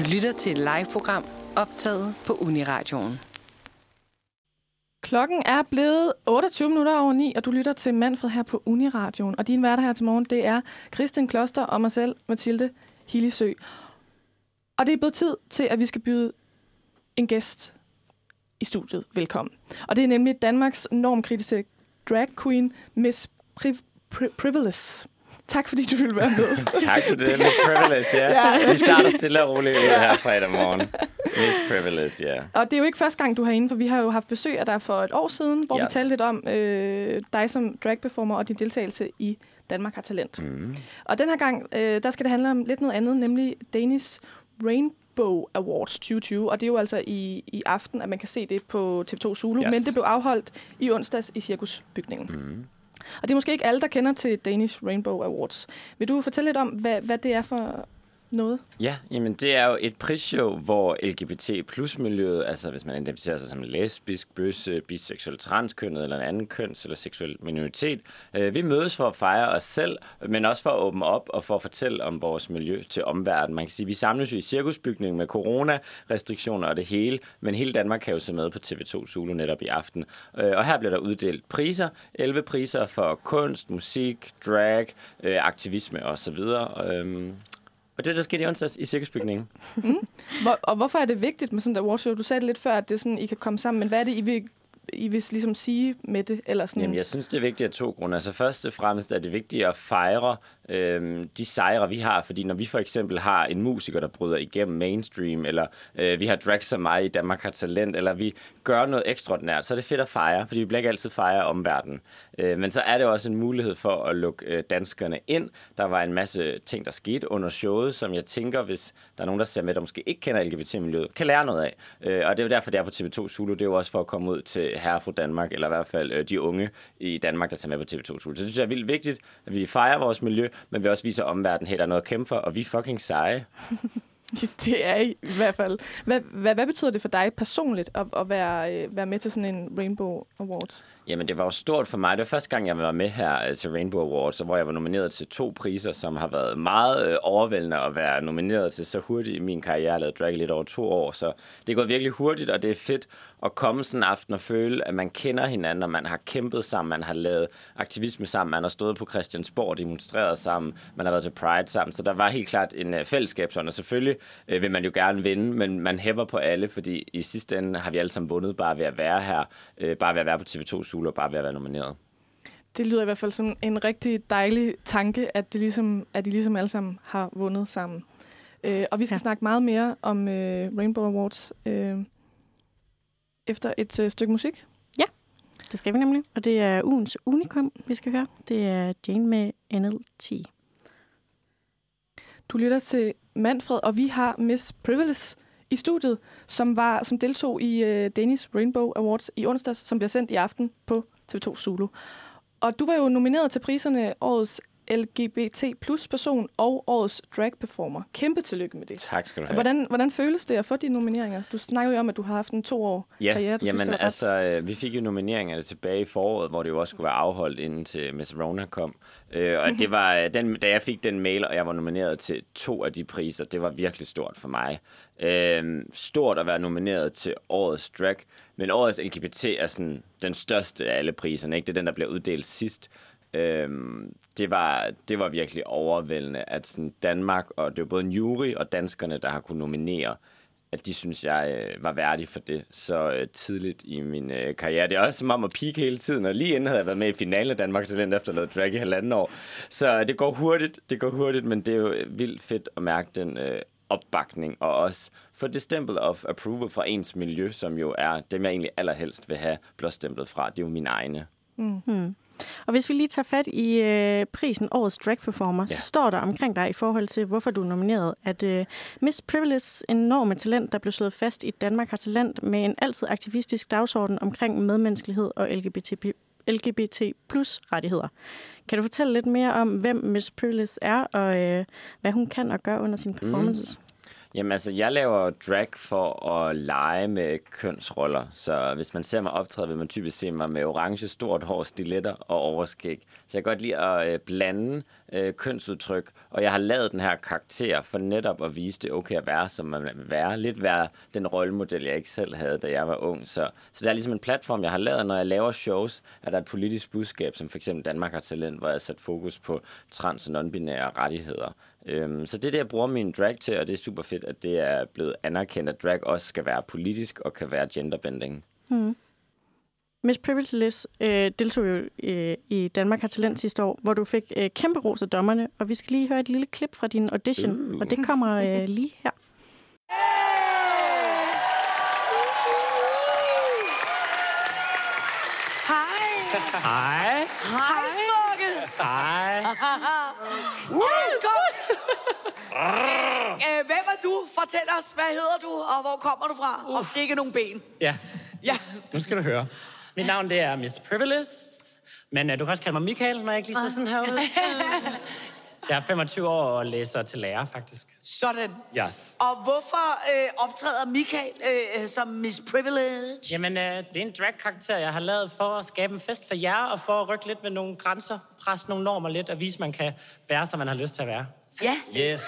Du lytter til et live-program optaget på Uniradioen. Klokken er blevet 28 minutter over 9, og du lytter til Manfred her på Uniradioen. Og din værter her til morgen, det er Christian Kloster og mig selv, Mathilde Hillisø. Og det er blevet tid til, at vi skal byde en gæst i studiet velkommen. Og det er nemlig Danmarks normkritiske drag queen, Miss Pri- Pri- Privilege. Tak fordi du ville være med. tak for det, Miss Privilege, ja. ja. Vi starter stille og roligt ud her fredag morgen. Miss Privilege, ja. Og det er jo ikke første gang, du har inde, for vi har jo haft besøg af dig for et år siden, hvor yes. vi talte lidt om øh, dig som drag-performer og din deltagelse i Danmark har talent. Mm. Og den her gang, øh, der skal det handle om lidt noget andet, nemlig Danish Rainbow Awards 2020. Og det er jo altså i, i aften, at man kan se det på TV2 Zulu, yes. men det blev afholdt i onsdags i Cirkusbygningen. Mm. Og det er måske ikke alle, der kender til Danish Rainbow Awards. Vil du fortælle lidt om, hvad, hvad det er for noget? Ja, jamen det er jo et prisshow, hvor LGBT plus miljøet, altså hvis man identificerer sig som lesbisk, bøsse, biseksuel, transkønnet eller en anden køns eller seksuel minoritet, øh, vi mødes for at fejre os selv, men også for at åbne op og for at fortælle om vores miljø til omverdenen. Man kan sige, vi samles jo i cirkusbygningen med corona-restriktioner og det hele, men hele Danmark kan jo se med på TV2 Zulu netop i aften. Øh, og her bliver der uddelt priser, 11 priser for kunst, musik, drag, øh, aktivisme osv. Øhm, og det, der skete i onsdags i cirkusbygningen. Mm. Hvor, og hvorfor er det vigtigt med sådan et awardshow? Du sagde det lidt før, at det er sådan, I kan komme sammen, men hvad er det, I vil i vil ligesom sige med det? Eller sådan? Jamen, jeg synes, det er vigtigt af to grunde. Altså først og fremmest er det vigtigt at fejre øh, de sejre, vi har. Fordi når vi for eksempel har en musiker, der bryder igennem mainstream, eller øh, vi har drag som mig i Danmark har talent, eller vi gør noget ekstraordinært, så er det fedt at fejre, fordi vi bliver ikke altid fejre omverdenen. Øh, men så er det også en mulighed for at lukke øh, danskerne ind. Der var en masse ting, der skete under showet, som jeg tænker, hvis der er nogen, der ser med, der måske ikke kender LGBT-miljøet, kan lære noget af. Øh, og det er jo derfor, det er på TV2 Zulu. Det er jo også for at komme ud til herre fra Danmark, eller i hvert fald øh, de unge i Danmark, der tager med på TV2 Zulu. Så det synes jeg er vildt vigtigt, at vi fejrer vores miljø, men vi også viser omverdenen, hey, der er noget at kæmpe for, og vi er fucking seje. det er I, i hvert fald. Hvad, hvad, hvad betyder det for dig personligt at, at være, øh, være med til sådan en Rainbow Awards? Jamen, det var jo stort for mig. Det var første gang, jeg var med her øh, til Rainbow Awards, hvor jeg var nomineret til to priser, som har været meget øh, overvældende at være nomineret til så hurtigt i min karriere. Jeg lavet drag lidt over to år, så det er gået virkelig hurtigt, og det er fedt at komme sådan en aften og føle, at man kender hinanden, og man har kæmpet sammen, man har lavet aktivisme sammen, man har stået på Christiansborg og demonstreret sammen, man har været til Pride sammen, så der var helt klart en uh, fællesskab sådan, og selvfølgelig uh, vil man jo gerne vinde, men man hæver på alle, fordi i sidste ende har vi alle sammen vundet bare ved at være her, uh, bare ved at være på TV2 Zulu og bare ved at være nomineret. Det lyder i hvert fald som en rigtig dejlig tanke, at, det ligesom, at de ligesom alle sammen har vundet sammen. Uh, og vi skal ja. snakke meget mere om uh, Rainbow Awards uh, efter et uh, stykke musik. Ja, det skal vi nemlig. Og det er ugens unikum, vi skal høre. Det er Jane med NLT. Du lytter til Manfred, og vi har Miss Privilege i studiet, som var som deltog i uh, Danish Rainbow Awards i onsdags, som bliver sendt i aften på TV2 Zulu. Og du var jo nomineret til priserne Årets LGBT plus person og årets drag performer. Kæmpe tillykke med det. Tak skal du have. Hvordan, hvordan føles det at få de nomineringer? Du snakker jo om, at du har haft en to år ja, karriere. Du jamen synes, altså, ret... vi fik jo nomineringer tilbage i foråret, hvor det jo også skulle være afholdt, inden til Miss Rona kom. Øh, og det var, den, da jeg fik den mail, og jeg var nomineret til to af de priser, det var virkelig stort for mig. Øh, stort at være nomineret til årets drag, men årets LGBT er sådan den største af alle priserne. Ikke? Det er den, der bliver uddelt sidst. Øhm, det, var, det var virkelig overvældende, at sådan Danmark, og det var både en jury og danskerne, der har kunnet nominere, at de synes, jeg øh, var værdig for det så øh, tidligt i min øh, karriere. Det er også som om at peak hele tiden, og lige inden havde jeg været med i finalen af Danmark Talent efter noget drag i halvanden år. Så øh, det går hurtigt, det går hurtigt, men det er jo øh, vildt fedt at mærke den øh, opbakning, og også få det stempel of approval fra ens miljø, som jo er dem, jeg egentlig allerhelst vil have blåstemplet fra. Det er jo mine egne. Mm. Og hvis vi lige tager fat i øh, prisen Årets Drag Performer, ja. så står der omkring dig i forhold til, hvorfor du er nomineret, at øh, Miss Privilege, enorme talent, der blev slået fast i Danmark har talent med en altid aktivistisk dagsorden omkring medmenneskelighed og LGBT LGBT plus rettigheder. Kan du fortælle lidt mere om, hvem Miss Privilege er, og øh, hvad hun kan og gør under sine performances? Mm. Jamen altså, jeg laver drag for at lege med kønsroller. Så hvis man ser mig optræde, vil man typisk se mig med orange, stort hår, stiletter og overskæg. Så jeg kan godt lide at øh, blande øh, kønsudtryk. Og jeg har lavet den her karakter for netop at vise det okay at være, som man vil være. Lidt være den rollemodel, jeg ikke selv havde, da jeg var ung. Så, så det er ligesom en platform, jeg har lavet, når jeg laver shows, er der et politisk budskab, som for eksempel Danmark har talent, hvor jeg har sat fokus på trans- og non-binære rettigheder. Øhm, så det er det, jeg bruger min drag til, og det er super fedt, at det er blevet anerkendt, at drag også skal være politisk og kan være genderbending. Mm. Miss Privilege øh, deltog jo øh, i Danmark har talent sidste år, hvor du fik øh, kæmpe ros af dommerne, og vi skal lige høre et lille klip fra din audition, uh. og det kommer øh, lige her. Hej. Hej. Hej, smukke. Hej. Øh, Hvem er du? Fortæl os, hvad hedder du, og hvor kommer du fra? Og sikke nogle ben. Ja, Ja. nu skal du høre. Mit navn det er Mr. Privilege, men uh, du kan også kalde mig Michael, når jeg ikke lige ser sådan her ud. Jeg er 25 år og læser til lærer, faktisk. Sådan. Yes. Og hvorfor øh, optræder Michael øh, som Miss Privilege? Jamen, uh, det er en drag-karakter, jeg har lavet for at skabe en fest for jer, og for at rykke lidt med nogle grænser, presse nogle normer lidt, og vise, man kan være, som man har lyst til at være. Ja. Yes.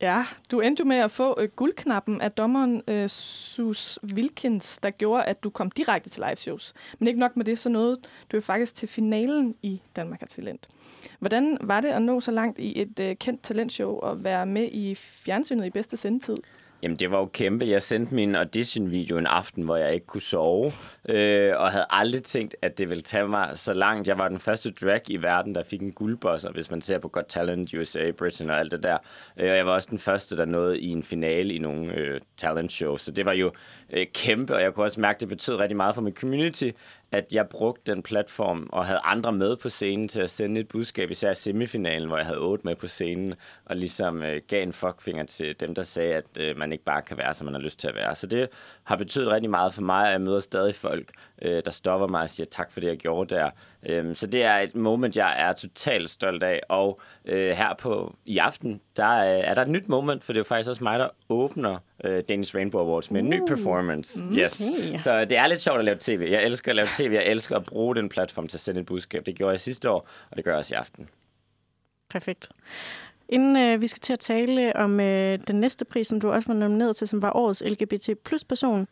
Ja, du endte jo med at få øh, guldknappen af dommeren øh, Sus Wilkins, der gjorde, at du kom direkte til live shows. Men ikke nok med det, så nåede du jo faktisk til finalen i Danmark har Talent. Hvordan var det at nå så langt i et øh, kendt talentshow og være med i fjernsynet i bedste sendetid? Jamen, det var jo kæmpe. Jeg sendte min audition-video en aften, hvor jeg ikke kunne sove, øh, og havde aldrig tænkt, at det ville tage mig så langt. Jeg var den første drag i verden, der fik en guldbosser, hvis man ser på Got Talent, USA, Britain og alt det der. Øh, og jeg var også den første, der nåede i en finale i nogle øh, talent shows. Så det var jo øh, kæmpe, og jeg kunne også mærke, at det betød rigtig meget for min community, at jeg brugte den platform og havde andre med på scenen til at sende et budskab, især i semifinalen, hvor jeg havde otte med på scenen, og ligesom øh, gav en fuckfinger til dem, der sagde, at øh, man ikke bare kan være, som man har lyst til at være. Så det har betydet rigtig meget for mig, at jeg møder stadig folk, øh, der stopper mig og siger tak for det, jeg gjorde der. Øhm, så det er et moment, jeg er totalt stolt af, og øh, her på i aften, der er, er der et nyt moment, for det er jo faktisk også mig, der åbner øh, Danish Rainbow Awards med en ny performance. Yes. okay. Så det er lidt sjovt at lave tv. Jeg elsker at lave tv, jeg elsker at bruge den platform til at sende et budskab. Det gjorde jeg sidste år, og det gør jeg også i aften. Perfekt. Inden øh, vi skal til at tale om øh, den næste pris, som du også var nomineret til, som var årets LGBT plus person,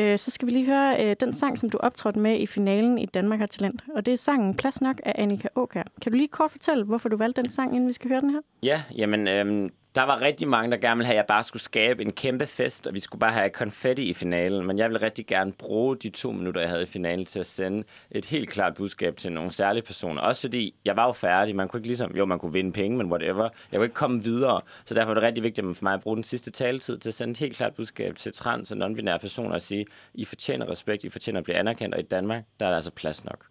øh, så skal vi lige høre øh, den sang, som du optrådte med i finalen i Danmark har talent. Og det er sangen Plads nok af Annika Åkær. Kan du lige kort fortælle, hvorfor du valgte den sang, inden vi skal høre den her? Ja, jamen, øh, der var rigtig mange, der gerne ville have, at jeg bare skulle skabe en kæmpe fest, og vi skulle bare have konfetti i finalen. Men jeg ville rigtig gerne bruge de to minutter, jeg havde i finalen, til at sende et helt klart budskab til nogle særlige personer. Også fordi jeg var jo færdig. Man kunne ikke ligesom, jo, man kunne vinde penge, men whatever. Jeg kunne ikke komme videre. Så derfor er det rigtig vigtigt for mig at bruge den sidste taletid til at sende et helt klart budskab til trans- og non-binære personer og sige, I fortjener respekt, I fortjener at blive anerkendt, og i Danmark, der er der altså plads nok.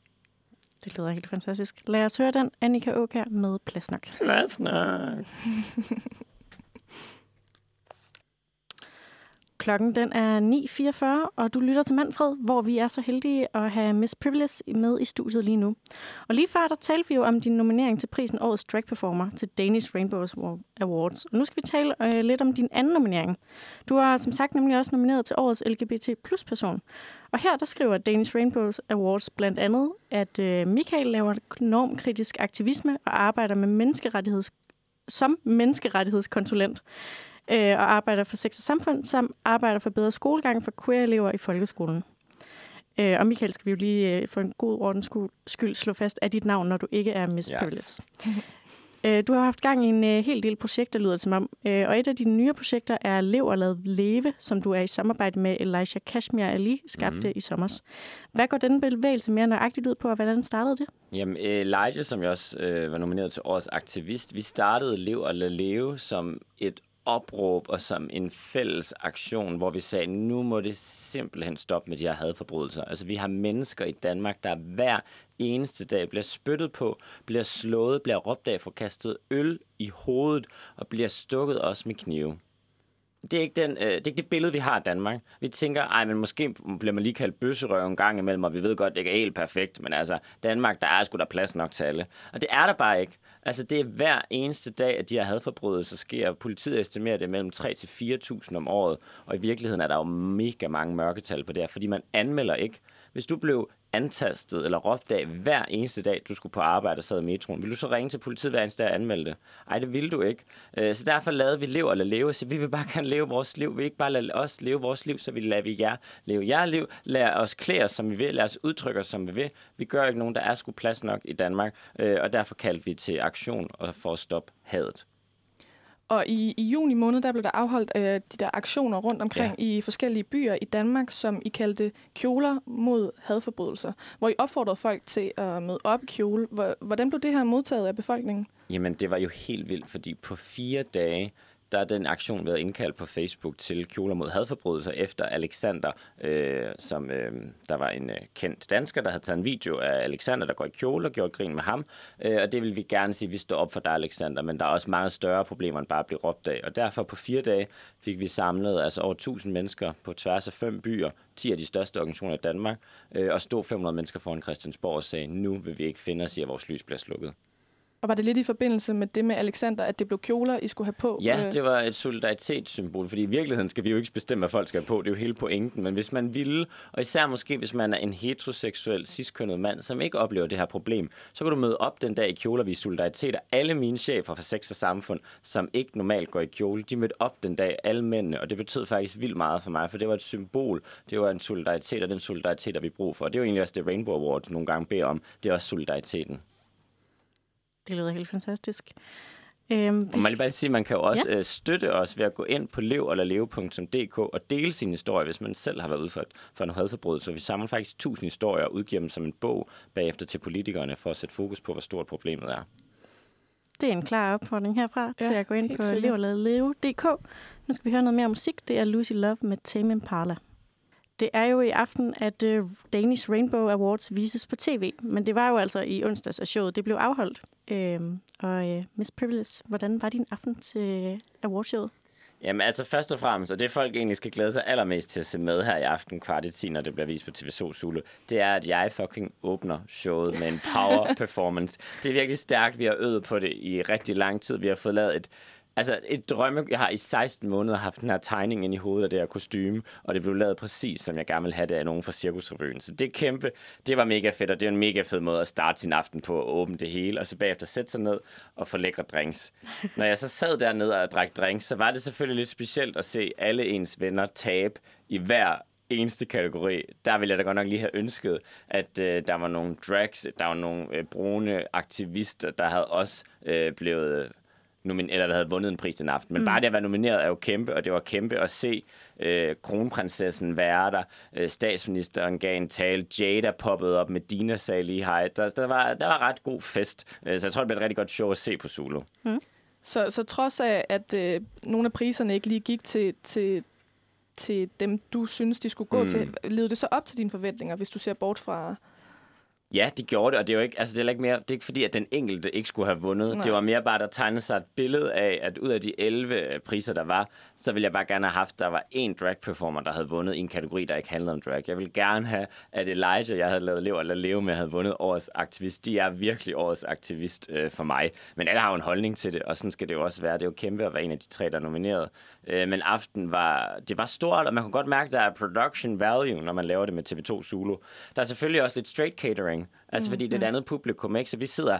Det lyder helt fantastisk. Lad os høre den, Annika Åkær med Plads nok. Plads nok. Klokken den er 9.44, og du lytter til Manfred, hvor vi er så heldige at have Miss Privilege med i studiet lige nu. Og lige før, der talte vi jo om din nominering til prisen Årets Drag Performer til Danish Rainbow Awards. Og nu skal vi tale øh, lidt om din anden nominering. Du er som sagt nemlig også nomineret til Årets LGBT plus person. Og her der skriver Danish Rainbow Awards blandt andet, at øh, Michael laver normkritisk aktivisme og arbejder med menneskerettigheds som menneskerettighedskonsulent øh, og arbejder for sex og samfund, samt arbejder for bedre skolegang for queer-elever i folkeskolen. Øh, og Michael, skal vi jo lige øh, for en god ordens skyld slå fast, er dit navn, når du ikke er Miss Yes. Privilege. Øh, Du har haft gang i en øh, hel del projekter, lyder det som om. Øh, Og et af dine nye projekter er Lev og Lad Leve, som du er i samarbejde med Elisha Kashmir Ali, skabte mm. i sommer. Hvad går denne bevægelse mere nøjagtigt ud på, og hvordan startede det? Jamen, Elijah, som jeg også øh, var nomineret til årets aktivist, vi startede Lev og Lad Leve som et opråb og som en fælles aktion, hvor vi sagde, nu må det simpelthen stoppe med de her hadforbrydelser. Altså, vi har mennesker i Danmark, der hver eneste dag bliver spyttet på, bliver slået, bliver råbt af, får kastet øl i hovedet og bliver stukket også med knive det er, ikke den, øh, det er ikke det billede, vi har af Danmark. Vi tænker, ej, men måske bliver man lige kaldt bøsserøv en gang imellem, og vi ved godt, det ikke er helt perfekt, men altså, Danmark, der er sgu der plads nok til alle. Og det er der bare ikke. Altså, det er hver eneste dag, at de her hadforbrydelser sker. Politiet estimerer det mellem 3 til 4.000 om året, og i virkeligheden er der jo mega mange mørketal på det her, fordi man anmelder ikke. Hvis du blev antastet eller råbt af hver eneste dag, du skulle på arbejde og sad i metroen, vil du så ringe til politiet hver eneste dag og anmelde det? Ej, det ville du ikke. Øh, så derfor lavede vi Lev eller Leve, så vi vil bare gerne leve vores liv. Vi vil ikke bare lade os leve vores liv, så vi lader vi jer leve jer liv. Lad os klæde os, som vi vil. Lad os udtrykke os, som vi vil. Vi gør ikke nogen, der er sgu plads nok i Danmark, øh, og derfor kaldte vi til aktion og for at stoppe hadet. Og i, i juni måned, der blev der afholdt øh, de der aktioner rundt omkring ja. i forskellige byer i Danmark, som I kaldte kjoler mod hadforbrydelser, hvor I opfordrede folk til at møde op i kjole. Hvordan blev det her modtaget af befolkningen? Jamen, det var jo helt vildt, fordi på fire dage, der er den aktion været indkaldt på Facebook til kjoler mod hadforbrydelser efter Alexander, øh, som øh, der var en øh, kendt dansker, der havde taget en video af Alexander, der går i kjole og gjorde grin med ham. Øh, og det vil vi gerne sige, at vi står op for dig, Alexander, men der er også mange større problemer end bare at blive råbt af. Og derfor på fire dage fik vi samlet altså over 1000 mennesker på tværs af fem byer, 10 af de største organisationer i Danmark, øh, og stod 500 mennesker foran Christiansborg og sagde, nu vil vi ikke finde os i, at vores lys bliver slukket. Og var det lidt i forbindelse med det med Alexander, at det blev kjoler, I skulle have på? Ja, øh? det var et solidaritetssymbol, fordi i virkeligheden skal vi jo ikke bestemme, hvad folk skal have på. Det er jo hele pointen. Men hvis man ville, og især måske hvis man er en heteroseksuel, ciskønnet mand, som ikke oplever det her problem, så kan du møde op den dag i kjoler, vi solidaritet. Og alle mine chefer fra sex og samfund, som ikke normalt går i kjole, de mødte op den dag, alle mændene, og det betød faktisk vildt meget for mig, for det var et symbol. Det var en solidaritet, og den solidaritet, der vi brug for. Og det er jo egentlig også det Rainbow Awards nogle gange beder om. Det er også solidariteten. Det lyder helt fantastisk. Øhm, og man vil bare sige, at man kan jo også ja. øh, støtte os ved at gå ind på lev eller leve.dk og dele sin historie, hvis man selv har været udført for en hadforbrydelse. Vi samler faktisk 1000 historier og udgiver dem som en bog bagefter til politikerne for at sætte fokus på, hvor stort problemet er. Det er en klar opfordring herfra ja, til at gå ind på lev eller leve.dk. Nu skal vi høre noget mere musik. Det er Lucy Love med Tame Impala. Det er jo i aften, at uh, Danish Rainbow Awards vises på tv, men det var jo altså i onsdags, at showet det blev afholdt. Øhm, og uh, Miss Privilege, hvordan var din aften til awardshowet? Jamen altså først og fremmest, og det folk egentlig skal glæde sig allermest til at se med her i aften kvart i 10, når det bliver vist på TV2 Zulu, det er, at jeg fucking åbner showet med en power performance. det er virkelig stærkt, vi har øvet på det i rigtig lang tid. Vi har fået lavet et Altså et drømme, jeg har i 16 måneder haft den her tegning ind i hovedet af det her kostume, og det blev lavet præcis, som jeg gerne vil have det af nogen fra Cirkusrevyen. Så det kæmpe, det var mega fedt, og det er en mega fed måde at starte sin aften på, at åbne det hele, og så bagefter sætte sig ned og få lækre drinks. Når jeg så sad dernede og drak drinks, så var det selvfølgelig lidt specielt at se alle ens venner tabe i hver eneste kategori. Der ville jeg da godt nok lige have ønsket, at øh, der var nogle drags, der var nogle øh, brune aktivister, der havde også øh, blevet nomin- eller havde vundet en pris den aften. Men mm. bare det at være nomineret er jo kæmpe, og det var kæmpe at se øh, kronprinsessen være der. Øh, statsministeren gav en tale. Jada poppede op med Dina sagde lige hej. Der, der, var, der var ret god fest. Øh, så jeg tror, det bliver et rigtig godt show at se på Zulu. Mm. Så, så trods af, at øh, nogle af priserne ikke lige gik til, til, til dem, du synes, de skulle gå mm. til, levede det så op til dine forventninger, hvis du ser bort fra Ja, de gjorde det, og det er jo ikke, altså det er ikke mere, det er ikke fordi, at den enkelte ikke skulle have vundet. Nej. Det var mere bare, der tegnede sig et billede af, at ud af de 11 priser, der var, så ville jeg bare gerne have haft, der var en drag-performer, der havde vundet i en kategori, der ikke handlede om drag. Jeg ville gerne have, at Elijah, jeg havde lavet Lev eller Leve med, havde vundet årets aktivist. De er virkelig årets aktivist øh, for mig. Men alle har jo en holdning til det, og sådan skal det jo også være. Det er jo kæmpe at være en af de tre, der er nomineret. Øh, men aften var, det var stort, og man kunne godt mærke, at der er production value, når man laver det med TV2 Zulu. Der er selvfølgelig også lidt straight catering, altså mm, fordi det er et andet publikum, ikke? Så vi sidder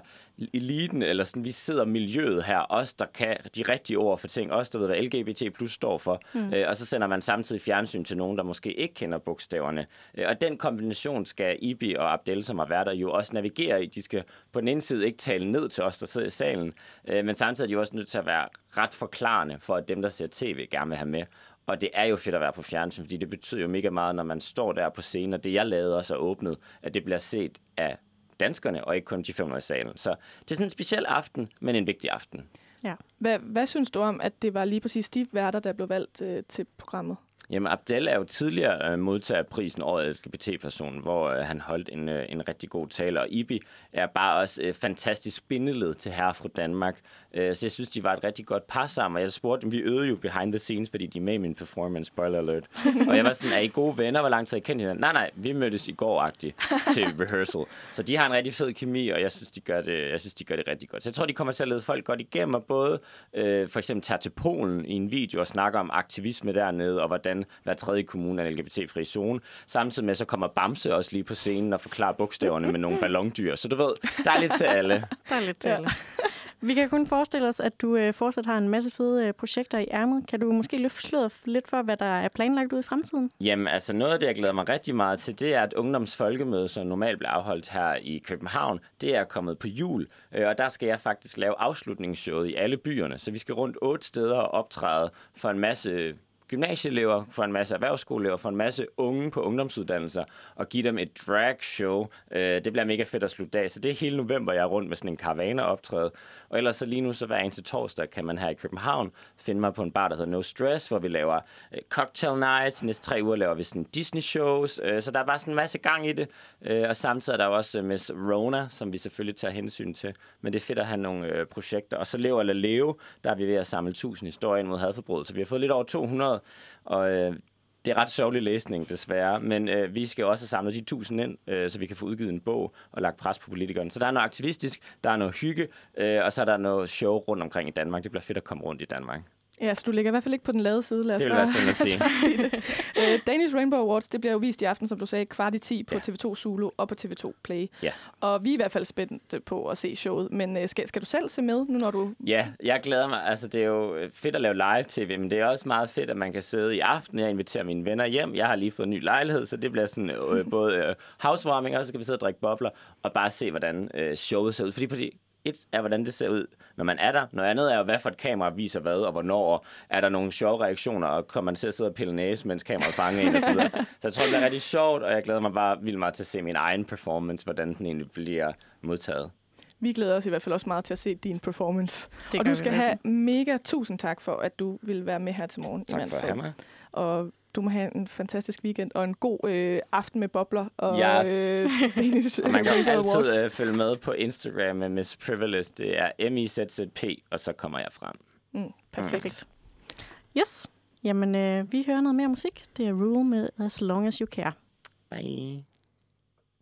eliten, eller sådan, vi sidder miljøet her, os der kan de rigtige ord for ting, os der ved, hvad LGBT plus står for, mm. øh, og så sender man samtidig fjernsyn til nogen, der måske ikke kender bogstaverne. Øh, og den kombination skal Ibi og Abdel, som har været der, jo også navigere i. De skal på den ene side ikke tale ned til os, der sidder i salen, øh, men samtidig er de også nødt til at være ret forklarende for, at dem, der ser tv, gerne vil have med. Og det er jo fedt at være på fjernsyn, fordi det betyder jo mega meget, når man står der på scenen, og det jeg lavede også er åbnet, at det bliver set af danskerne, og ikke kun de 500 salen. Så det er sådan en speciel aften, men en vigtig aften. Ja. Hvad, hvad synes du om, at det var lige præcis de værter, der blev valgt øh, til programmet? Jamen, Abdel er jo tidligere øh, modtager af prisen Året LGBT-person, hvor øh, han holdt en, øh, en rigtig god tale. Og Ibi er bare også øh, fantastisk bindeled til herre fra Danmark. Øh, så jeg synes, de var et rigtig godt par sammen. Og jeg spurgte dem, vi øvede jo behind the scenes, fordi de er med i min performance, spoiler alert. og jeg var sådan, er I gode venner? Hvor lang tid I kendt hinanden? Nej, nej, vi mødtes i går til rehearsal. Så de har en rigtig fed kemi, og jeg synes, de gør det, jeg synes, de gør det rigtig godt. Så jeg tror, de kommer til at lede folk godt igennem, og både øh, for eksempel tager til Polen i en video og snakker om aktivisme dernede, og hvordan hver tredje kommune er en LGBT-fri zone. Samtidig med, så kommer Bamse også lige på scenen og forklarer bogstaverne med nogle ballondyr. Så du ved, der er lidt til alle. Der er lidt til alle. Vi kan kun forestille os, at du øh, fortsat har en masse fede øh, projekter i ærmet. Kan du måske løfte sløret lidt for, hvad der er planlagt ud i fremtiden? Jamen, altså noget af det, jeg glæder mig rigtig meget til, det er, at ungdomsfolkemøde, som normalt bliver afholdt her i København, det er kommet på jul. Øh, og der skal jeg faktisk lave afslutningsshowet i alle byerne. Så vi skal rundt otte steder og optræde for en masse gymnasieelever, for en masse erhvervsskoleelever, for en masse unge på ungdomsuddannelser, og give dem et drag show. Øh, det bliver mega fedt at slutte af. Så det er hele november, jeg er rundt med sådan en caravane optræde. Og ellers så lige nu, så hver eneste torsdag, kan man her i København finde mig på en bar, der hedder No Stress, hvor vi laver øh, cocktail nights. Næste tre uger laver vi sådan Disney-shows. Øh, så der er bare sådan en masse gang i det. Øh, og samtidig er der også øh, Miss Rona, som vi selvfølgelig tager hensyn til. Men det er fedt at have nogle øh, projekter. Og så Lever eller Leve, der er vi ved at samle 1000 historier ind mod hadforbrydelser. Vi har fået lidt over 200, og øh, det er ret sørgelig læsning, desværre, men øh, vi skal også samle de tusind ind, øh, så vi kan få udgivet en bog og lagt pres på politikerne. Så der er noget aktivistisk, der er noget hygge, øh, og så er der noget show rundt omkring i Danmark. Det bliver fedt at komme rundt i Danmark. Ja, så du ligger i hvert fald ikke på den lade side, lad os det bare, være synd at sige. det. Uh, Danish Rainbow Awards, det bliver jo vist i aften, som du sagde, kvart i 10 på ja. TV2 Zulu og på TV2 Play. Ja. Og vi er i hvert fald spændte på at se showet, men uh, skal, skal du selv se med, nu når du... Ja, jeg glæder mig. Altså, det er jo fedt at lave live-tv, men det er også meget fedt, at man kan sidde i aften. Jeg inviterer mine venner hjem. Jeg har lige fået en ny lejlighed, så det bliver sådan uh, både uh, housewarming, og så kan vi sidde og drikke bobler, og bare se, hvordan uh, showet ser ud. Fordi på de et er, hvordan det ser ud, når man er der. Noget andet er, hvad for et kamera viser hvad, og hvornår. Er der nogle sjove reaktioner, og kommer man til at sidde og pille næse, mens kameraet fanger en, og så videre. Så jeg tror, det bliver rigtig sjovt, og jeg glæder mig bare vildt meget til at se min egen performance, hvordan den egentlig bliver modtaget. Vi glæder os i hvert fald også meget til at se din performance. Det og du skal have mega tusind tak for, at du vil være med her til morgen. i Tak for at have mig. Og du må have en fantastisk weekend og en god øh, aften med bobler og Yes. øh, Danish Og man kan Awards. altid øh, følge med på Instagram med Miss Privilege. Det er m i z z p og så kommer jeg frem. Mm, perfekt. Yes. Jamen, øh, vi hører noget mere musik. Det er Rule med As Long As You Care. Bye.